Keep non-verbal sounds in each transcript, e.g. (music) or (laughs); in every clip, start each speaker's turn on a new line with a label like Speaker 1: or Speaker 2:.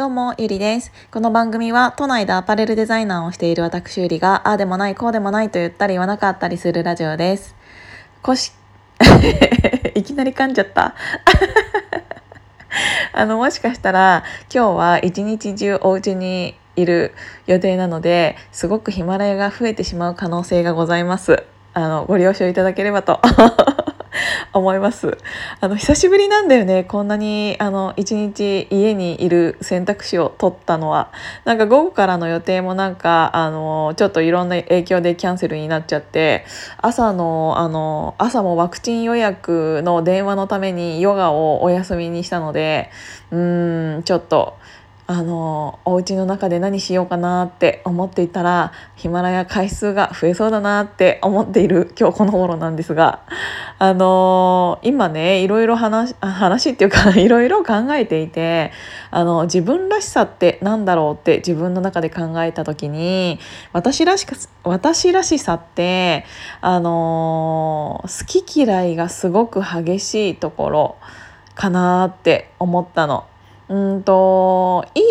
Speaker 1: どうも、ゆりです。この番組は都内でアパレルデザイナーをしている私ゆりが、ああでもない、こうでもないと言ったり言わなかったりするラジオです。こし、(laughs) いきなり噛んじゃった。(laughs) あの、もしかしたら今日は一日中お家にいる予定なので、すごくヒマラヤが増えてしまう可能性がございます。あの、ご了承いただければと思います。あの久しぶりなんだよね。こんなにあの一日家にいる選択肢を取ったのは、なんか午後からの予定もなんかあのちょっといろんな影響でキャンセルになっちゃって、朝のあの朝もワクチン予約の電話のためにヨガをお休みにしたので、うーんちょっと。あのお家の中で何しようかなって思っていたらヒマラヤ回数が増えそうだなって思っている今日この頃なんですがあの今ねいろいろ話話っていうか (laughs) いろいろ考えていてあの自分らしさって何だろうって自分の中で考えた時に私らしく私らしさってあの好き嫌いがすごく激しいところかなって思ったの。うんといい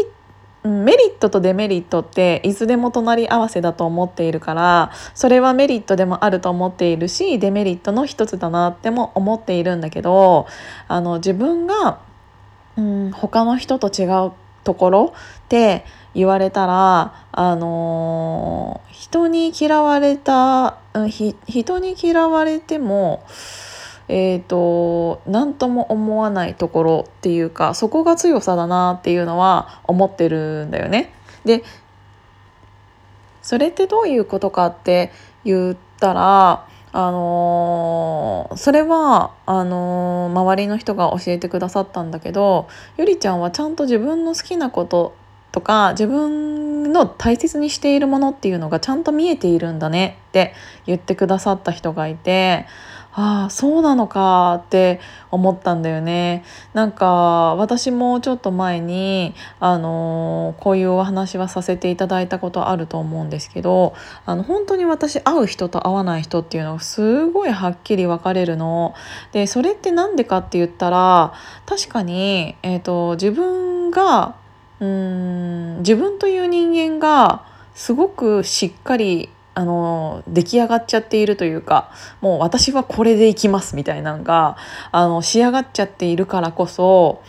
Speaker 1: メリットとデメリットっていつでも隣り合わせだと思っているからそれはメリットでもあると思っているしデメリットの一つだなっても思っているんだけどあの自分が、うん、他の人と違うところって言われたら、あの人に嫌われた、うん、人に嫌われてもえーと、何とも思わないところっていうかそこが強さだなっていうのは思ってるんだよね。でそれってどういうことかって言ったらあのー、それはあのー、周りの人が教えてくださったんだけどゆりちゃんはちゃんと自分の好きなこととか自分の大切にしているものっていうのがちゃんと見えているんだねって言ってくださった人がいてああそうなのかって思ったんだよね。なんか私もちょっと前にあのこういうお話はさせていただいたことあると思うんですけどあの本当に私会う人と会わない人っていうのがすごいはっきり分かれるの。でそれって何でかって言ったら確かに、えーと、自分がうん自分という人間がすごくしっかりあの出来上がっちゃっているというかもう私はこれでいきますみたいなのがあの仕上がっちゃっているからこそ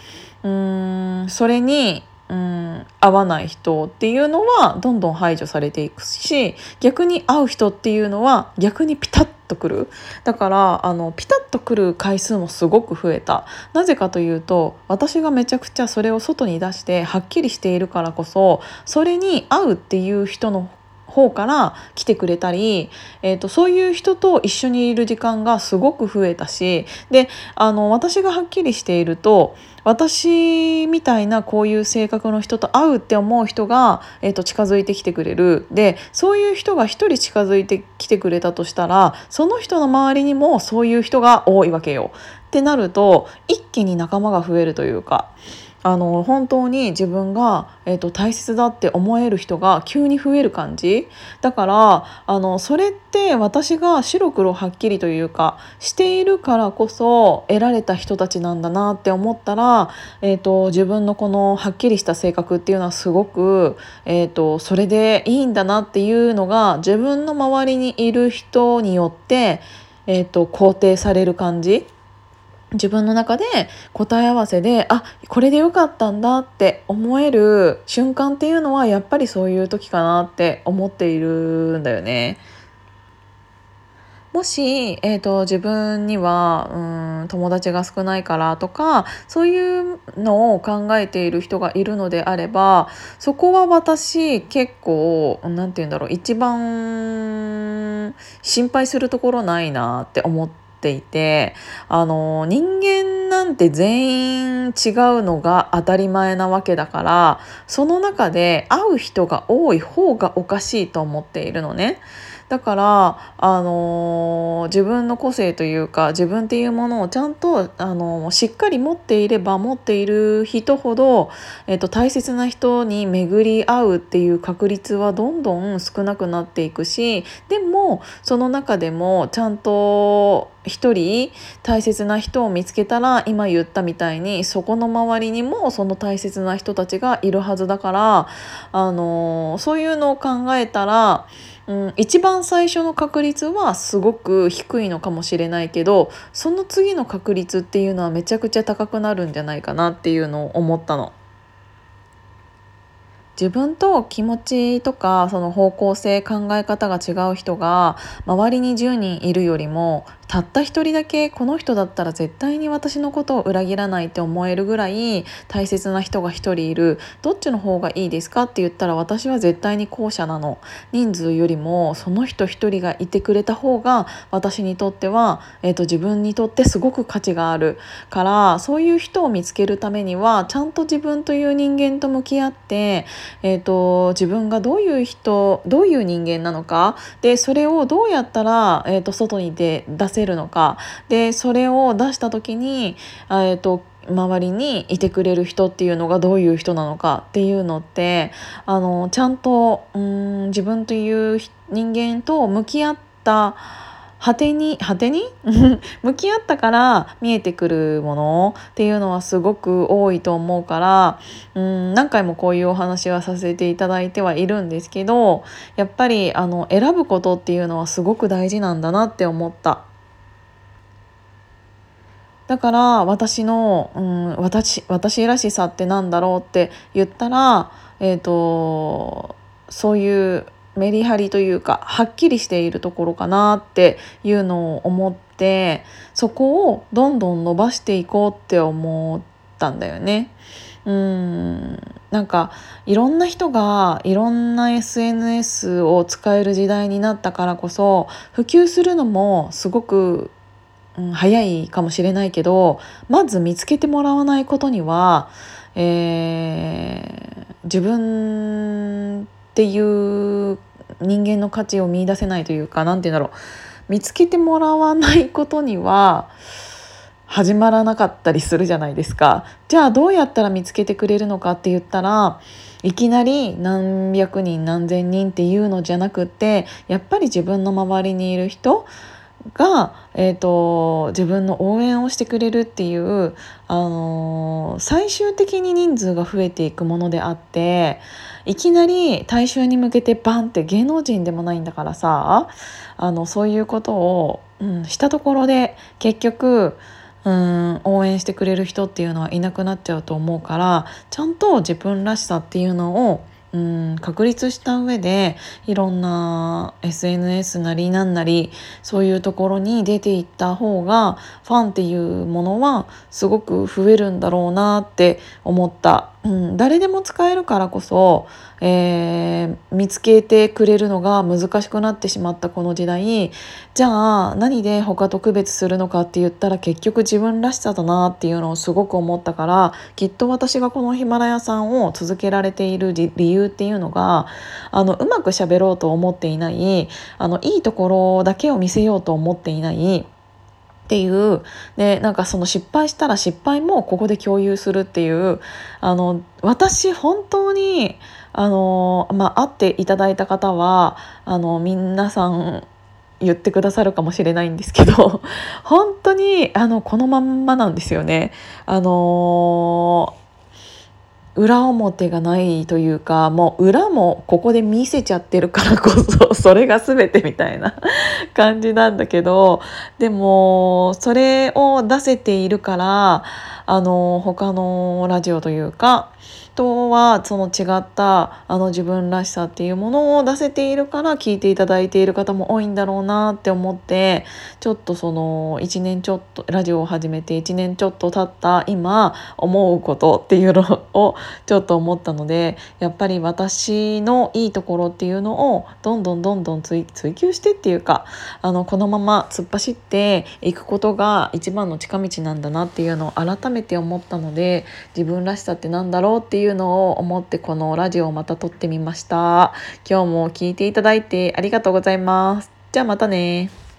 Speaker 1: うんそれにうん合わない人っていうのはどんどん排除されていくし逆に合う人っていうのは逆にピタッとくる。だからあのピタッとくる回数もすごく増えた。なぜかというと私がめちゃくちゃそれを外に出してはっきりしているからこそそれに合うっていう人の方から来てくれたり、えーと、そういう人と一緒にいる時間がすごく増えたしであの私がはっきりしていると私みたいなこういう性格の人と会うって思う人が、えーと、近づいてきてくれるでそういう人が一人近づいてきてくれたとしたらその人の周りにもそういう人が多いわけよ。ってなると一気に仲間が増えるというか。あの本当に自分が、えーと、大切だって思える人が急に増える感じ。だからあのそれって私が白黒はっきりというかしているからこそ得られた人たちなんだなって思ったら、えーと、自分のこのはっきりした性格っていうのはすごく、えーとそれでいいんだなっていうのが自分の周りにいる人によって、えー、と肯定される感じ。自分の中で答え合わせであこれでよかったんだって思える瞬間っていうのはやっぱりそういう時かなって思っているんだよね。もし、えーと、自分にはうん友達が少ないからとかそういうのを考えている人がいるのであればそこは私結構何て言うんだろう一番心配するところないなって思って。ていてあの人間なんて全員違うのが当たり前なわけだからその中で会う人が多い方がおかしいと思っているのね。だからあの自分の個性というか自分っていうものをちゃんとあのしっかり持っていれば持っている人ほど、えっと、大切な人に巡り合うっていう確率はどんどん少なくなっていくしでもその中でもちゃんと一人大切な人を見つけたら今言ったみたいにそこの周りにもその大切な人たちがいるはずだからあのそういうのを考えたら、うん、一番最初の確率はすごく低いのかもしれないけどその次の確率っていうのはめちゃくちゃ高くなるんじゃないかなっていうのを思ったの。自分と気持ちとかその方向性考え方が違う人が周りに10人いるよりもたった一人だけこの人だったら絶対に私のことを裏切らないって思えるぐらい大切な人が一人いる。どっちの方がいいですかって言ったら私は絶対に後者なの。人数よりもその人一人がいてくれた方が私にとっては、えーと、自分にとってすごく価値がある。からそういう人を見つけるためにはちゃんと自分という人間と向き合って、えーと、自分がどういう人どういう人間なのか。でそれをどうやったら、えーと外に出せせるのかでそれを出した時に、えーと、周りにいてくれる人っていうのがどういう人なのかっていうのってあのちゃんとうん自分という人間と向き合った果てに果てに？(laughs) 向き合ったから見えてくるものっていうのはすごく多いと思うからうん何回もこういうお話はさせていただいてはいるんですけどやっぱりあの選ぶことっていうのはすごく大事なんだなって思った。だから私の、うん、私私らしさってなんだろうって言ったら、えーと、そういうメリハリというかはっきりしているところかなっていうのを思ってそこをどんどん伸ばしていこうって思ったんだよね。うんなんかいろんな人がいろんな SNS を使える時代になったからこそ普及するのもすごくうん、早いかもしれないけどまず見つけてもらわないことには、えー、自分っていう人間の価値を見いだせないというか何て言うんだろう。見つけてもらわないことには始まらなかったりするじゃないですか。じゃあどうやったら見つけてくれるのかって言ったらいきなり何百人何千人っていうのじゃなくってやっぱり自分の周りにいる人が、えーと、自分の応援をしてくれるっていう、あのー、最終的に人数が増えていくものであっていきなり大衆に向けてバンって芸能人でもないんだからさあのそういうことを、うん、したところで結局うん応援してくれる人っていうのはいなくなっちゃうと思うからちゃんと自分らしさっていうのをうん確立した上でいろんな SNS なりなんなりそういうところに出ていった方がファンっていうものはすごく増えるんだろうなって思った、うん、誰でも使えるからこそ、えー、見つけてくれるのが難しくなってしまったこの時代。じゃあ何で他と区別するのかって言ったら結局自分らしさだなっていうのをすごく思ったからきっと私がこのヒマラヤさんを続けられている理由っていうのがあのうまく喋ろうと思っていないあのいいところだけを見せようと思っていないっていうでなんかその失敗したら失敗もここで共有するっていうあの私本当にあの、まあ、会っていただいた方はあの皆さん言ってくださるかもしれないんですけど (laughs) 本当にあのこのまんまなんですよね。あの裏表がないというかもう裏もここで見せちゃってるからこそ (laughs) それが全てみたいな (laughs) 感じなんだけどでもそれを出せているからあの他のラジオというかとはその違ったあの自分らしさっていうものを出せているから聞いていただいている方も多いんだろうなって思ってちょっとその1年ちょっとラジオを始めて1年ちょっと経った今思うことっていうのをちょっと思ったのでやっぱり私のいいところっていうのをどんどんどんどん追求してっていうかあのこのまま突っ走っていくことが一番の近道なんだなっていうのを改めて思ったので自分らしさってなんだろうっていうのを思ってこのラジオをまた撮ってみました。今日も聞いていただいてありがとうございます。じゃあまたね。